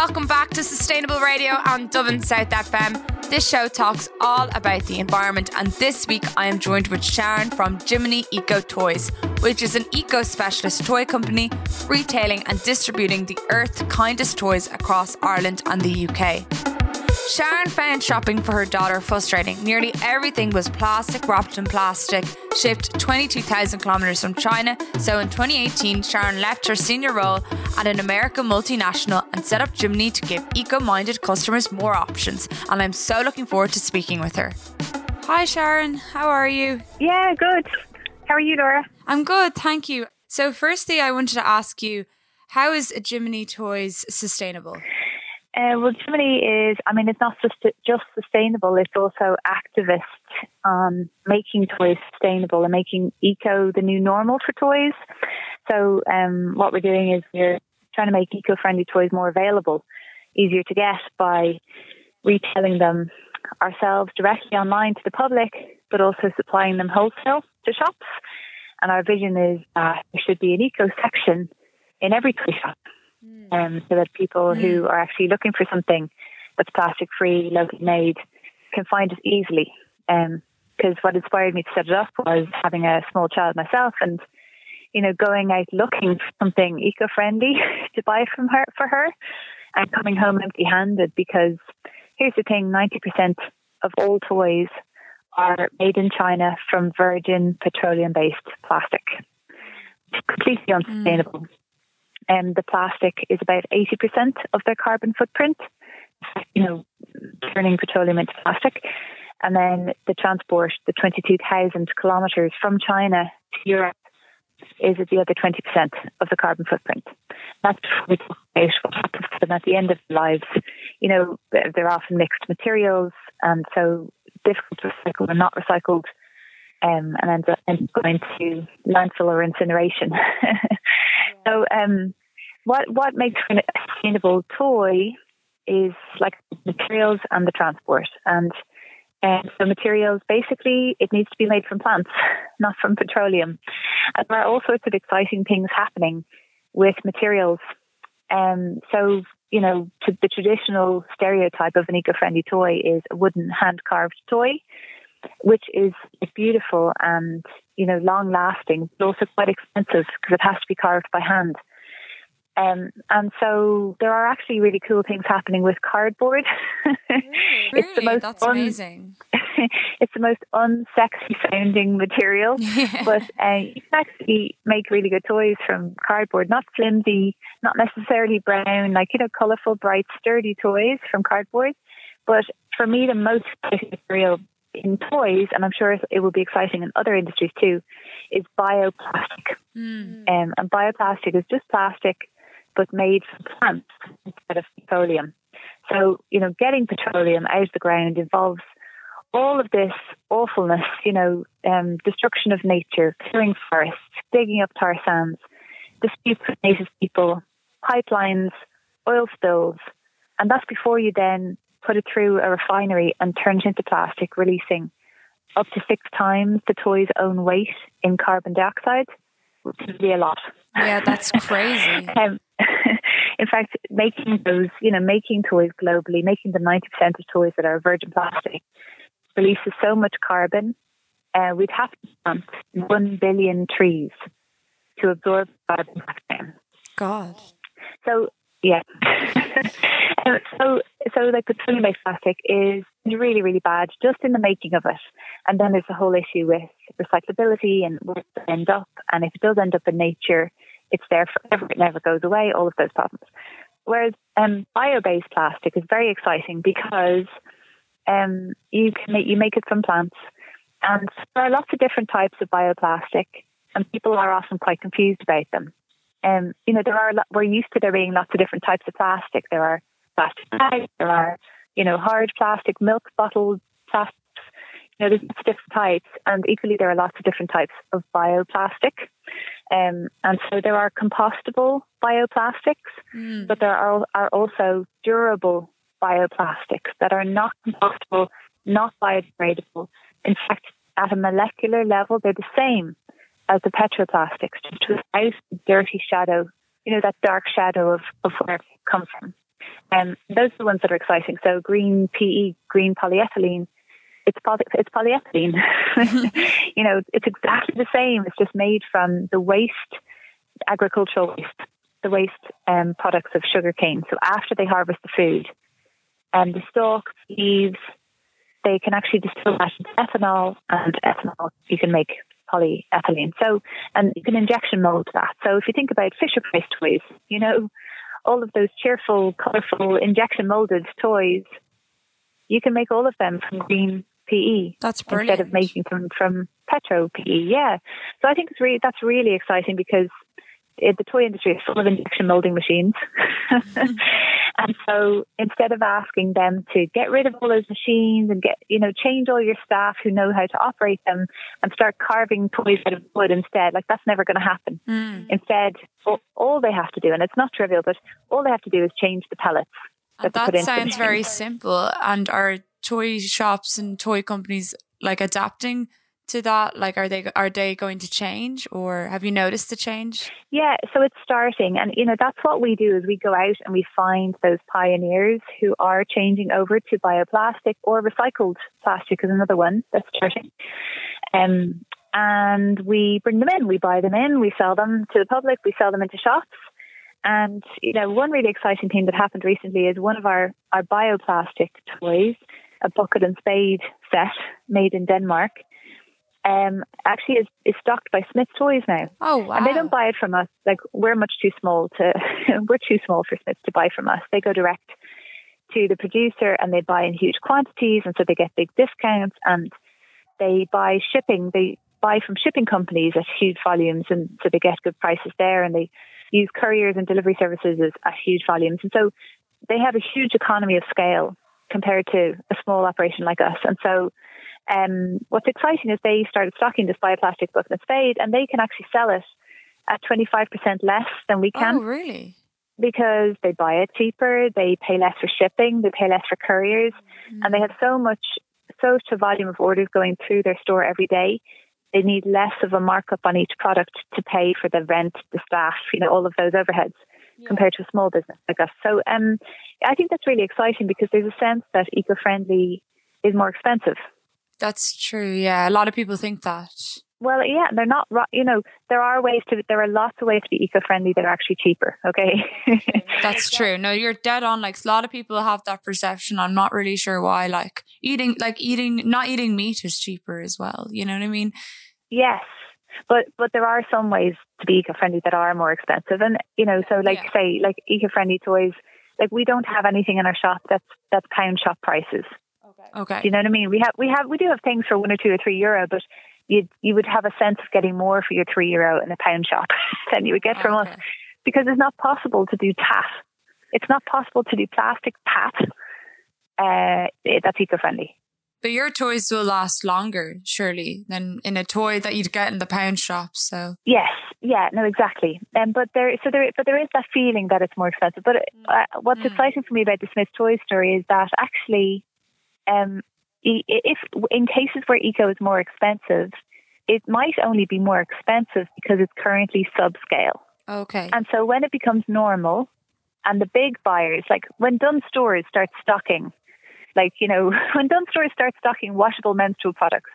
Welcome back to Sustainable Radio on Dublin South FM. This show talks all about the environment, and this week I am joined with Sharon from Jiminy Eco Toys, which is an eco specialist toy company retailing and distributing the Earth's kindest toys across Ireland and the UK. Sharon found shopping for her daughter frustrating. Nearly everything was plastic, wrapped in plastic, shipped 22,000 kilometres from China. So in 2018, Sharon left her senior role at an American multinational and set up Jiminy to give eco minded customers more options. And I'm so looking forward to speaking with her. Hi, Sharon. How are you? Yeah, good. How are you, Laura? I'm good, thank you. So, firstly, I wanted to ask you how is Jiminy Toys sustainable? Uh, well, Jiminy is, I mean, it's not just, just sustainable, it's also activist on making toys sustainable and making eco the new normal for toys. So, um, what we're doing is we're trying to make eco friendly toys more available, easier to get by retailing them ourselves directly online to the public, but also supplying them wholesale to shops. And our vision is that there should be an eco section in every toy shop mm. um, so that people mm. who are actually looking for something that's plastic free, locally made, can find it easily. Because um, what inspired me to set it up was having a small child myself and you know, going out looking for something eco-friendly to buy from her for her, and coming home empty-handed. Because here's the thing: ninety percent of all toys are made in China from virgin petroleum-based plastic. It's completely unsustainable. Mm um, the plastic is about 80% of their carbon footprint, you know, turning petroleum into plastic. And then the transport, the 22,000 kilometres from China to Europe, is the other 20% of the carbon footprint. That's what happens to them at the end of their lives. You know, they're often mixed materials, and so difficult to recycle or not recycled, um, and ends up going to landfill or incineration. so, um, what what makes a sustainable toy is like materials and the transport. And um, so materials, basically, it needs to be made from plants, not from petroleum. And there are all sorts of exciting things happening with materials. Um, so, you know, the traditional stereotype of an eco-friendly toy is a wooden hand-carved toy, which is beautiful and, you know, long-lasting, but also quite expensive because it has to be carved by hand. Um, and so there are actually really cool things happening with cardboard. Really? it's the most That's un- amazing. it's the most unsexy sounding material, yeah. but uh, you can actually make really good toys from cardboard. Not flimsy, not necessarily brown, like you know, colourful, bright, sturdy toys from cardboard. But for me, the most material in toys, and I'm sure it will be exciting in other industries too, is bioplastic. Mm. Um, and bioplastic is just plastic but made from plants instead of petroleum. So, you know, getting petroleum out of the ground involves all of this awfulness, you know, um, destruction of nature, clearing forests, digging up tar sands, disputes with native people, pipelines, oil spills. And that's before you then put it through a refinery and turn it into plastic, releasing up to six times the toy's own weight in carbon dioxide, which is a lot. Yeah, that's crazy. um, in fact, making those, you know, making toys globally, making the 90% of toys that are virgin plastic releases so much carbon. Uh, we'd have to plant 1 billion trees to absorb carbon back. God. So, yeah. um, so, so like petroleum-based plastic is really, really bad just in the making of it. And then there's the whole issue with recyclability and where it end up. And if it does end up in nature, it's there forever, it never goes away, all of those problems. Whereas um, bio-based plastic is very exciting because um, you can make, you make it from plants, and there are lots of different types of bioplastic, and people are often quite confused about them. Um, you know, there are we're used to there being lots of different types of plastic. There are plastic bags, there are you know hard plastic, milk bottles, plastic you know, there's different types, and equally there are lots of different types of bioplastic. Um, and so there are compostable bioplastics, mm. but there are, are also durable bioplastics that are not compostable, not biodegradable. In fact, at a molecular level, they're the same as the petroplastics, just without the dirty shadow, you know, that dark shadow of, of where it comes from. Um, those are the ones that are exciting. So green PE, green polyethylene, it's poly, it's polyethylene. you know, it's exactly the same. It's just made from the waste, agricultural waste, the waste um, products of sugarcane. So after they harvest the food, and um, the stalks, leaves, they can actually distill that into ethanol, and ethanol you can make polyethylene. So, and you can injection mold that. So if you think about Fisher Price toys, you know, all of those cheerful, colourful, injection molded toys, you can make all of them from green PE. That's brilliant. Instead of making them from petro PE. Yeah. So I think it's really, that's really exciting because the toy industry is full of injection molding machines. Mm-hmm. and so instead of asking them to get rid of all those machines and get, you know, change all your staff who know how to operate them and start carving toys out of wood instead, like that's never going to happen. Mm. Instead, all, all, they have to do, and it's not trivial, but all they have to do is change the pellets. That, that sounds very simple. And are toy shops and toy companies like adapting to that? Like, are they are they going to change, or have you noticed the change? Yeah, so it's starting, and you know that's what we do is we go out and we find those pioneers who are changing over to bioplastic or recycled plastic is another one that's starting. Um, and we bring them in, we buy them in, we sell them to the public, we sell them into shops. And you know, one really exciting thing that happened recently is one of our our bioplastic toys, a bucket and spade set made in Denmark um, actually is, is stocked by Smyths Toys now. Oh wow! And they don't buy it from us. Like we're much too small to we're too small for Smyths to buy from us. They go direct to the producer and they buy in huge quantities, and so they get big discounts and they buy shipping. They buy from shipping companies at huge volumes, and so they get good prices there. And they use couriers and delivery services at huge volumes, and so they have a huge economy of scale compared to a small operation like us. And so um, what's exciting is they started stocking this bioplastic book and spade, and they can actually sell it at 25% less than we can. Oh, really? Because they buy it cheaper, they pay less for shipping, they pay less for couriers, mm. and they have so much, such a volume of orders going through their store every day. They need less of a markup on each product to pay for the rent, the staff, you know, all of those overheads. Yeah. compared to a small business like us. So um, I think that's really exciting because there's a sense that eco-friendly is more expensive that's true. Yeah. A lot of people think that. Well, yeah, they're not, you know, there are ways to, there are lots of ways to be eco friendly that are actually cheaper. Okay. That's true. No, you're dead on. Like, a lot of people have that perception. I'm not really sure why. Like, eating, like, eating, not eating meat is cheaper as well. You know what I mean? Yes. But, but there are some ways to be eco friendly that are more expensive. And, you know, so like, yeah. say, like eco friendly toys, like, we don't have anything in our shop that's, that's pound shop prices. Okay. Okay. Do you know what I mean? We have we have we do have things for one or two or three euro, but you you would have a sense of getting more for your three euro in a pound shop than you would get from okay. us because it's not possible to do TAF. It's not possible to do plastic PAT. Uh, that's eco friendly. But your toys will last longer, surely, than in a toy that you'd get in the pound shop. So yes, yeah, no, exactly. Um, but there, so there, but there is that feeling that it's more expensive. But uh, what's mm. exciting for me about the Smith toy story is that actually um, if in cases where eco is more expensive, it might only be more expensive because it's currently subscale. Okay. And so when it becomes normal, and the big buyers, like when Dunnes Stores start stocking, like you know, when Dunnes Stores start stocking washable menstrual products,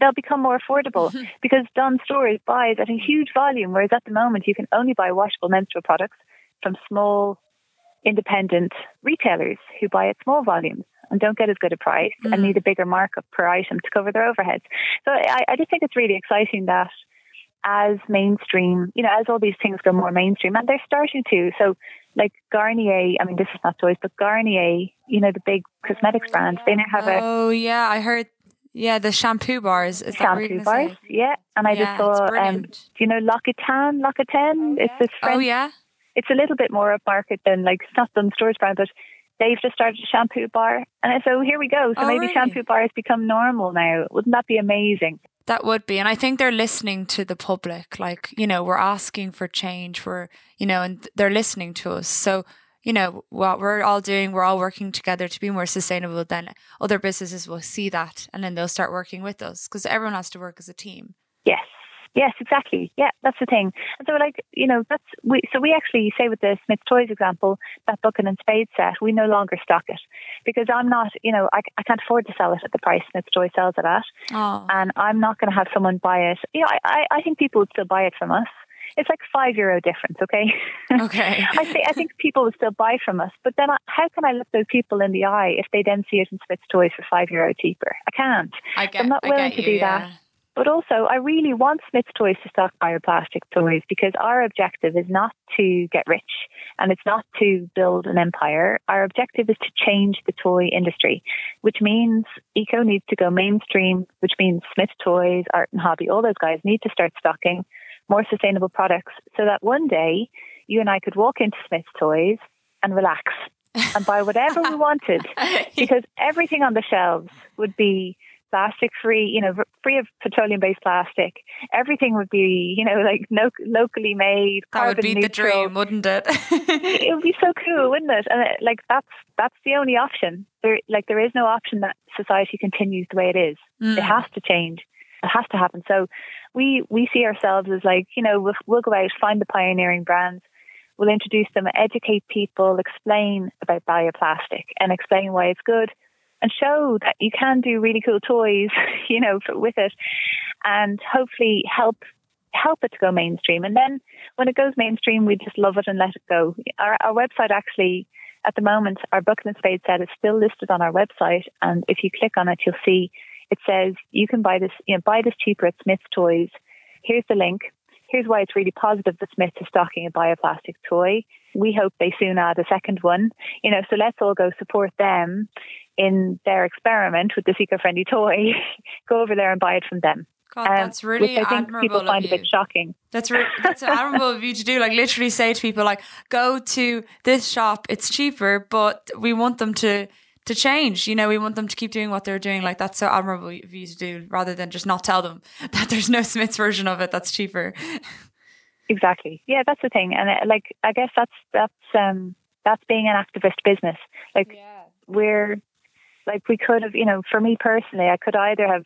they'll become more affordable because Dunnes Stores buys at a huge volume, whereas at the moment you can only buy washable menstrual products from small independent retailers who buy at small volumes and don't get as good a price mm. and need a bigger markup per item to cover their overheads. So I, I just think it's really exciting that as mainstream, you know, as all these things go more mainstream, and they're starting to. So, like Garnier, I mean, this is not toys, but Garnier, you know, the big cosmetics oh, brand, they now have a. Oh yeah, I heard. Yeah, the shampoo bars. Is shampoo bars, say? yeah. And I yeah, just saw, um, do you know L'Occitane? L'Occitane, oh, yeah. it's this. French, oh yeah. It's a little bit more upmarket than like it's not Dunnes Stores brand, but they've just started a shampoo bar. And so here we go. So oh, maybe really? shampoo bars become normal now. Wouldn't that be amazing? That would be. And I think they're listening to the public. Like, you know, we're asking for change. We're, you know, and they're listening to us. So, you know, what we're all doing, we're all working together to be more sustainable. Then other businesses will see that and then they'll start working with us because everyone has to work as a team. Yes. Exactly. Yeah, that's the thing. And so, like, you know, that's we. So we actually say with the Smith Toys example, that Bucket and Spade set, we no longer stock it because I'm not, you know, I, I can't afford to sell it at the price Smith Toys sells it at, oh. and I'm not going to have someone buy it. You know, I, I think people would still buy it from us. It's like five euro difference, okay? Okay. I think I think people would still buy from us, but then I, how can I look those people in the eye if they then see it in Smith Toys for five euro cheaper? I can't. I get, I'm not willing to you, do yeah. that. But also, I really want Smyths Toys to stock bioplastic toys because our objective is not to get rich and it's not to build an empire. Our objective is to change the toy industry, which means eco needs to go mainstream, which means Smyths Toys, Art and Hobby, all those guys need to start stocking more sustainable products so that one day you and I could walk into Smyths Toys and relax and buy whatever we wanted because everything on the shelves would be plastic free, you know, free of petroleum based plastic. Everything would be, you know, like no, locally made. That would be neutral. the dream, wouldn't it? it would be so cool, wouldn't it? And it, like that's that's the only option. There, like there is no option that society continues the way it is. Mm. It has to change. It has to happen. So we we see ourselves as like, you know, we'll, we'll go out, find the pioneering brands. We'll introduce them, educate people, explain about bioplastic, and explain why it's good and show that you can do really cool toys, you know, for, with it, and hopefully help help it to go mainstream. And then when it goes mainstream, we just love it and let it go. Our, our website actually, at the moment, our Bucket and Spade set is still listed on our website, and if you click on it, you'll see it says you can buy this, you know, buy this cheaper at Smyths Toys. Here's the link. Here's why it's really positive that Smith is stocking a bioplastic toy. We hope they soon add a second one. You know, so let's all go support them in their experiment with this eco-friendly toy, go over there and buy it from them. God, um, that's really which I think people find a bit shocking. That's re- that's admirable of you to do. Like literally say to people, like, go to this shop. It's cheaper, but we want them to to change. You know, we want them to keep doing what they're doing. Like that's so admirable of you to do, rather than just not tell them that there's no Smyths version of it that's cheaper. Exactly. Yeah, that's the thing, and uh, like I guess that's that's um that's being an activist business. Like yeah. we're like we could have, you know, for me personally, I could either have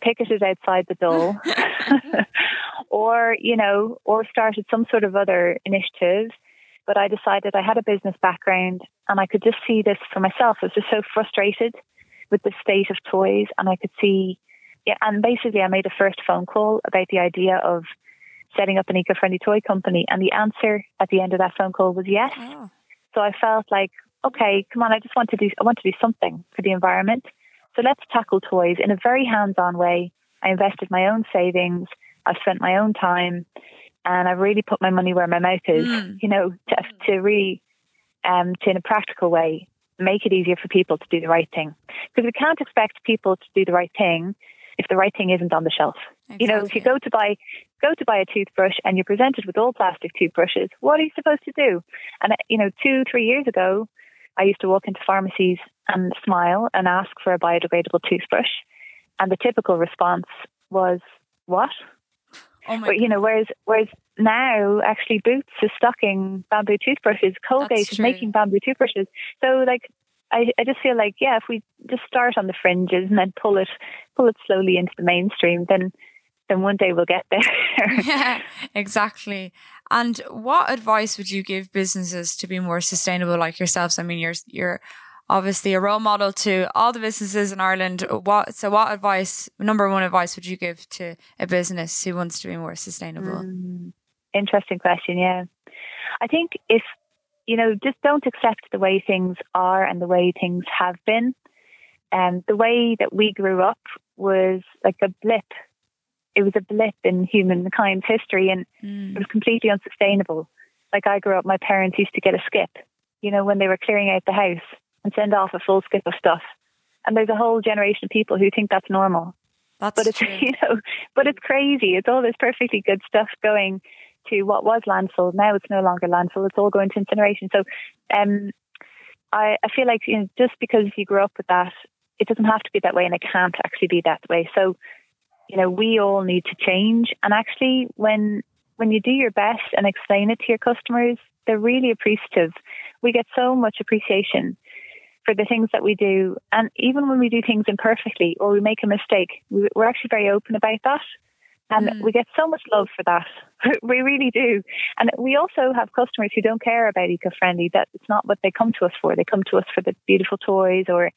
picketed outside the Dole or, you know, or started some sort of other initiative. But I decided I had a business background and I could just see this for myself. I was just so frustrated with the state of toys and I could see, yeah, and basically I made a first phone call about the idea of setting up an eco-friendly toy company and the answer at the end of that phone call was yes. Oh. So I felt like, okay, come on, I just want to do, I want to do something for the environment. So let's tackle toys in a very hands-on way. I invested my own savings. I've spent my own time and I've really put my money where my mouth is, mm. you know, to, to really, um, to in a practical way, make it easier for people to do the right thing. Because we can't expect people to do the right thing if the right thing isn't on the shelf. Exactly. You know, if you go to buy go to buy a toothbrush and you're presented with all plastic toothbrushes, what are you supposed to do? And you know, two three years ago, I used to walk into pharmacies and smile and ask for a biodegradable toothbrush, and the typical response was, "What?" Oh my you know, whereas whereas now actually Boots is stocking bamboo toothbrushes, Colgate is making bamboo toothbrushes. So like I, I just feel like yeah, if we just start on the fringes and then pull it pull it slowly into the mainstream, then then one day we'll get there. yeah, exactly. And what advice would you give businesses to be more sustainable like yourselves? I mean, you're you're obviously a role model to all the businesses in Ireland. What so what advice, number one advice would you give to a business who wants to be more sustainable? Mm, interesting question, yeah. I think if you know, just don't accept the way things are and the way things have been. And um, the way that we grew up was like a blip it was a blip in humankind's history and mm. it was completely unsustainable. Like I grew up, my parents used to get a skip, you know, when they were clearing out the house and send off a full skip of stuff. And there's a whole generation of people who think that's normal. That's but it's true. you know, but it's crazy. It's all this perfectly good stuff going to what was landfill. Now it's no longer landfill. It's all going to incineration. So, um, I I feel like you know, just because you grew up with that, it doesn't have to be that way, and it can't actually be that way. So, you know, we all need to change. And actually, when when you do your best and explain it to your customers, they're really appreciative. We get so much appreciation for the things that we do. And even when we do things imperfectly or we make a mistake, we're actually very open about that. And mm. we get so much love for that. we really do. And we also have customers who don't care about eco friendly, that it's not what they come to us for. They come to us for the beautiful toys or,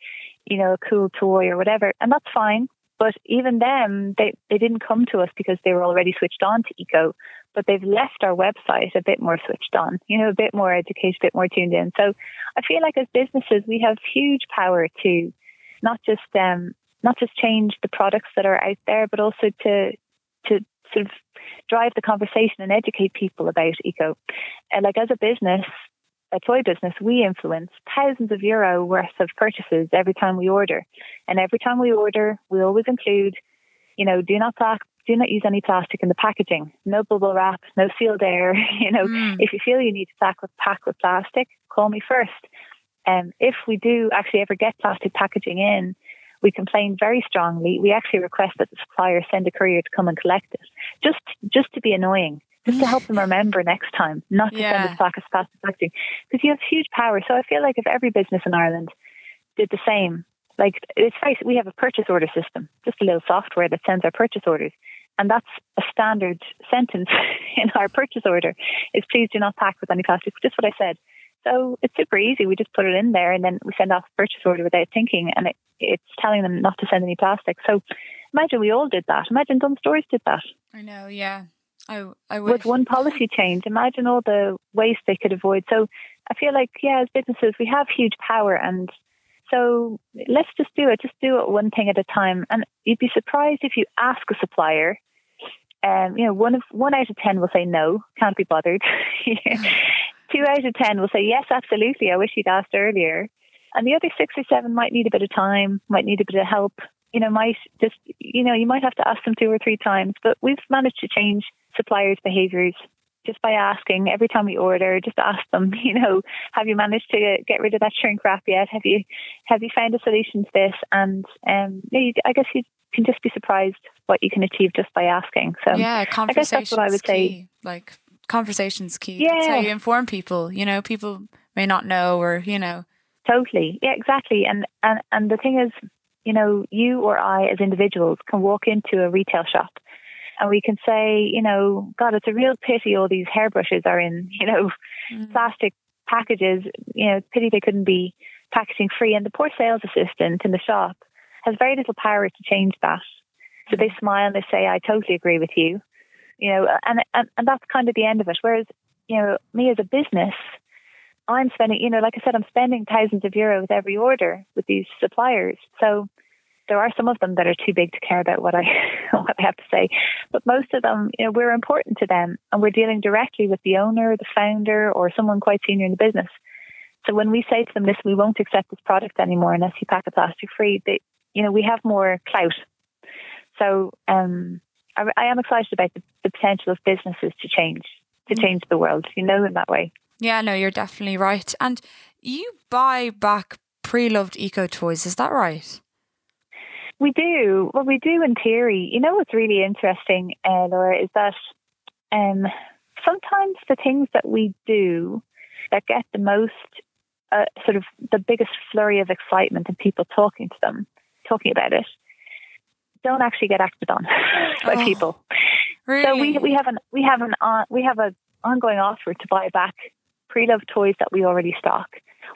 you know, a cool toy or whatever. And that's fine. But even them, they, they didn't come to us because they were already switched on to eco, but they've left our website a bit more switched on, you know, a bit more educated, a bit more tuned in. So I feel like as businesses, we have huge power to not just um, not just change the products that are out there, but also to to sort of drive the conversation and educate people about eco. And like as a business, a toy business, we influence thousands of euro worth of purchases every time we order. And every time we order, we always include, you know, do not pack, do not use any plastic in the packaging. No bubble wrap, no sealed air. You know, mm. if you feel you need to pack with, pack with plastic, call me first. Um, if we do actually ever get plastic packaging in, we complain very strongly. We actually request that the supplier send a courier to come and collect it, just just to be annoying, just to help them remember next time, not to yeah. send us back as fast as packaging, because you have huge power. So I feel like if every business in Ireland did the same, like it's very, we have a purchase order system, just a little software that sends our purchase orders. And that's a standard sentence in our purchase order is please do not pack with any plastic. Just what I said. So it's super easy. We just put it in there and then we send off a purchase order without thinking and it, it's telling them not to send any plastic. So imagine we all did that. Imagine Dunnes Stores did that. I know, yeah. I, I wish. With one policy change, imagine all the waste they could avoid. So I feel like, yeah, as businesses, we have huge power and so let's just do it. Just do it one thing at a time. And you'd be surprised if you ask a supplier um, you know, one of one out of ten will say no, can't be bothered. two out of ten will say yes, absolutely. I wish you'd asked earlier, and the other six or seven might need a bit of time, might need a bit of help. You know, might just you know you might have to ask them two or three times. But we've managed to change suppliers' behaviours just by asking every time we order. Just ask them, you know, have you managed to get rid of that shrink wrap yet? Have you have you found a solution to this? And um, I guess you can just be surprised what you can achieve just by asking. So yeah, I guess that's what I would key. say. Like conversations key. Yeah. That's how you inform people. You know, people may not know or, you know. Totally. Yeah, exactly. And, and, and the thing is, you know, you or I as individuals can walk into a retail shop and we can say, you know, God, it's a real pity all these hairbrushes are in, you know, mm. plastic packages. You know, pity they couldn't be packaging free. And the poor sales assistant in the shop has very little power to change that. So they smile and they say, I totally agree with you you know, and, and, and that's kind of the end of it. Whereas, you know, me as a business, I'm spending, you know, like I said, I'm spending thousands of euros every order with these suppliers. So there are some of them that are too big to care about what I what I have to say, but most of them, you know, we're important to them, and we're dealing directly with the owner, the founder, or someone quite senior in the business. So when we say to them, "Listen, we won't accept this product anymore unless you pack it plastic free," they, you know, we have more clout. So um, I, I am excited about the, the, potential of businesses to change, to mm. change the world, you know, in that way. Yeah, no, you're definitely right. And you buy back pre loved eco toys, is that right? We do. Well, we do in theory. You know what's really interesting, uh, Laura, is that um, sometimes the things that we do that get the most, uh, sort of the biggest flurry of excitement and people talking to them, talking about it, don't actually get acted on by oh, people. Really? So we we have an we have an uh, we have an ongoing offer to buy back pre-loved toys that we already stock.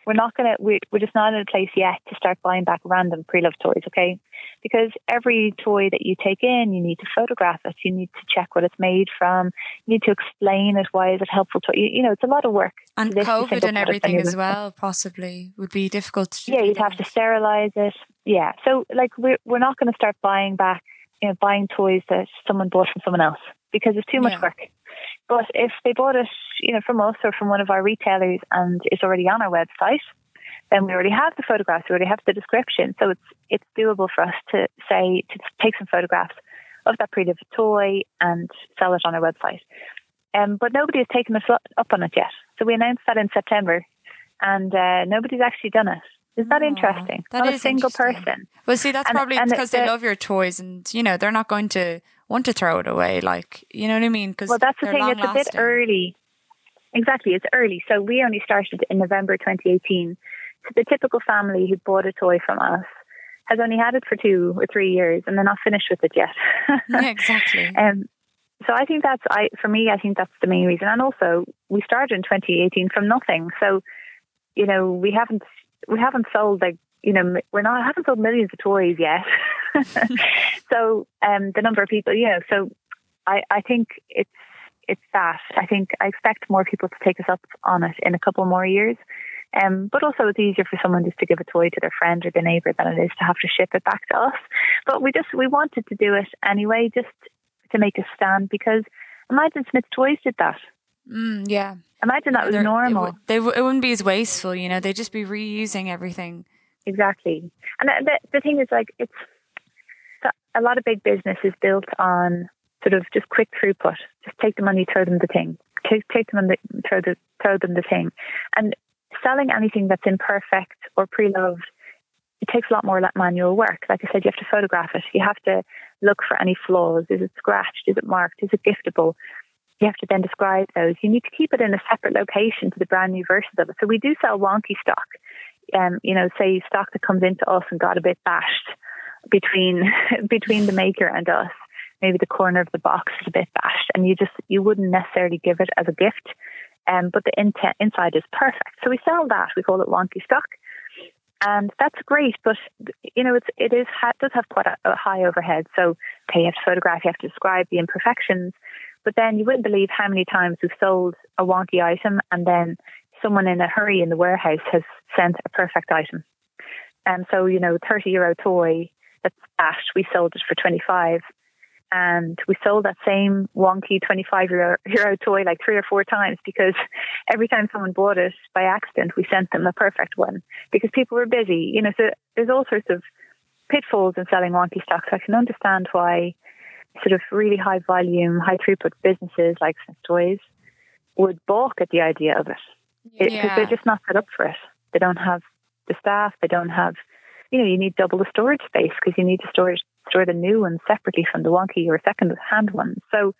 We're not gonna we're, we're just not in a place yet to start buying back random pre-loved toys, okay? Because every toy that you take in, you need to photograph it, you need to check what it's made from, you need to explain it. Why is it helpful to you? You know, it's a lot of work. And this COVID and everything as well, possibly would be difficult. to Yeah, you'd have to sterilize it. Yeah, so like we're we're not going to start buying back, you know, buying toys that someone bought from someone else because it's too much yeah. work. But if they bought it, you know, from us or from one of our retailers and it's already on our website, then we already have the photographs, we already have the description. So it's it's doable for us to say to take some photographs of that pre-lived toy and sell it on our website. Um, but nobody has taken us up on it yet. So we announced that in September, and uh, nobody's actually done it. Is that interesting? That not is a single person. Well, see, that's and, probably and because they love your toys, and you know they're not going to want to throw it away. Like, you know what I mean? Because well, that's the thing. It's a bit early. Exactly, it's early. So we only started in November 2018. So the typical family who bought a toy from us has only had it for two or three years, and they're not finished with it yet. yeah, exactly. Um, so I think that's I for me I think that's the main reason. And also we started in 2018 from nothing. So you know we haven't we haven't sold like you know we're not haven't sold millions of toys yet. so um, the number of people you know so I I think it's it's that I think I expect more people to take us up on it in a couple more years. Um, but also it's easier for someone just to give a toy to their friend or their neighbour than it is to have to ship it back to us. But we just we wanted to do it anyway, just to make a stand because imagine Smyths Toys did that. Mm, yeah. Imagine that was They're, normal. It, they, it wouldn't be as wasteful, you know. They'd just be reusing everything. Exactly. And the, the thing is, like, it's a lot of big business is built on sort of just quick throughput. Just take the money, throw them the thing. Take, take them and throw, the, throw them the thing. And selling anything that's imperfect or pre-loved, it takes a lot more manual work. Like I said, you have to photograph it. You have to look for any flaws. Is it scratched? Is it marked? Is it giftable? You have to then describe those. You need to keep it in a separate location to the brand new versions of it. So we do sell wonky stock. Um, you know, say stock that comes into us and got a bit bashed between between the maker and us. Maybe the corner of the box is a bit bashed, and you just you wouldn't necessarily give it as a gift. Um, but the inside is perfect. So we sell that. We call it wonky stock and that's great. But you know, it's it is it does have quite a, a high overhead. So okay, you have to photograph, you have to describe the imperfections, but then you wouldn't believe how many times we've sold a wonky item and then someone in a hurry in the warehouse has sent a perfect item. And so you know, thirty euro toy that's bashed, we sold it for twenty five and we sold that same wonky 25 euro, euro toy like three or four times because every time someone bought it by accident, we sent them a perfect one because people were busy. You know, so there's all sorts of pitfalls in selling wonky stock. So I can understand why sort of really high volume, high throughput businesses like Smyths Toys would balk at the idea of it because yeah. they're just not set up for it. They don't have the staff. They don't have, you know, you need double the storage space because you need to store store the new ones separately from the wonky or second hand ones. So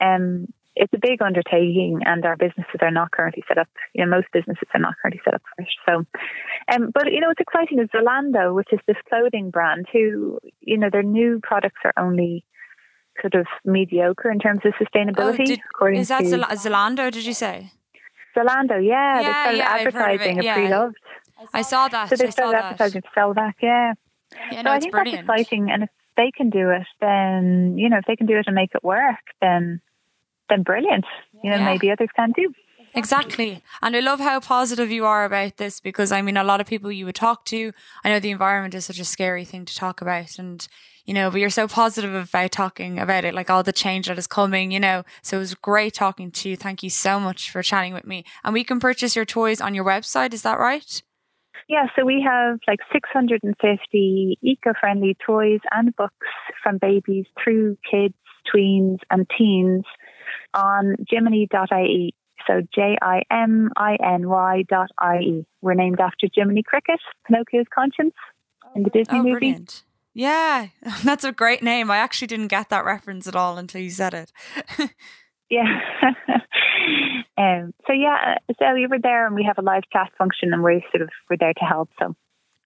um, it's a big undertaking, and our businesses are not currently set up. You know, most businesses are not currently set up for it. So, um, but you know, what's exciting is Zalando, which is this clothing brand, who you know their new products are only sort of mediocre in terms of sustainability. Oh, did, according is that to, Zalando? Did you say? Zalando, yeah, yeah they started yeah, advertising a yeah. pre-loved. I saw that. So they started advertising to sell back, yeah. Yeah, no, so I think brilliant. that's exciting, and if they can do it, then you know if they can do it and make it work, then then brilliant. You know, yeah. maybe others can too. Exactly. And I love how positive you are about this because I mean, a lot of people you would talk to, I know the environment is such a scary thing to talk about. And, you know, but you're so positive about talking about it, like all the change that is coming, you know. So it was great talking to you. Thank you so much for chatting with me. And we can purchase your toys on your website. Is that right? Yeah, so we have like 650 eco-friendly toys and books from babies through kids, tweens and teens on jiminy.ie. So J-I-M-I-N-Y dot I-E. We're named after Jiminy Cricket, Pinocchio's conscience in the Disney oh, movie. Brilliant. Yeah, that's a great name. I actually didn't get that reference at all until you said it. yeah. Um, so yeah, so we were there and we have a live chat function and we're sort of we're there to help. So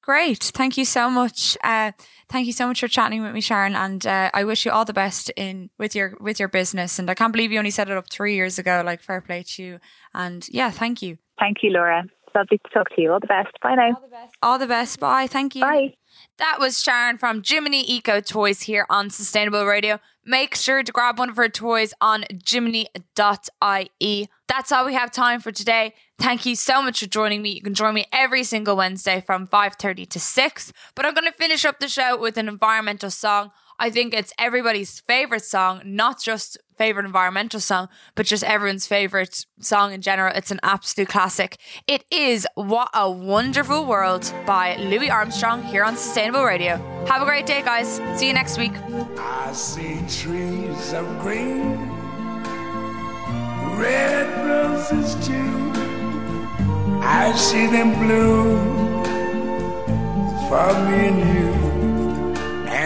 great, thank you so much. Uh, thank you so much for chatting with me, Sharon, and uh, I wish you all the best in with your with your business. And I can't believe you only set it up three years ago. Like fair play to you. And yeah, thank you. Thank you, Laura. Lovely to talk to you. All the best. Bye now. All the best. All the best. Bye. Thank you. Bye. That was Sharon from Jiminy Eco Toys here on Sustainable Radio. Make sure to grab one of her toys on jiminy.ie. That's all we have time for today. Thank you so much for joining me. You can join me every single Wednesday from 5:30 to 6. But I'm going to finish up the show with an environmental song. I think it's everybody's favorite song, not just favorite environmental song, but just everyone's favorite song in general. It's an absolute classic. It is What a Wonderful World by Louis Armstrong here on Sustainable Radio. Have a great day, guys. See you next week. I see trees of green, red roses too. I see them bloom for me and you.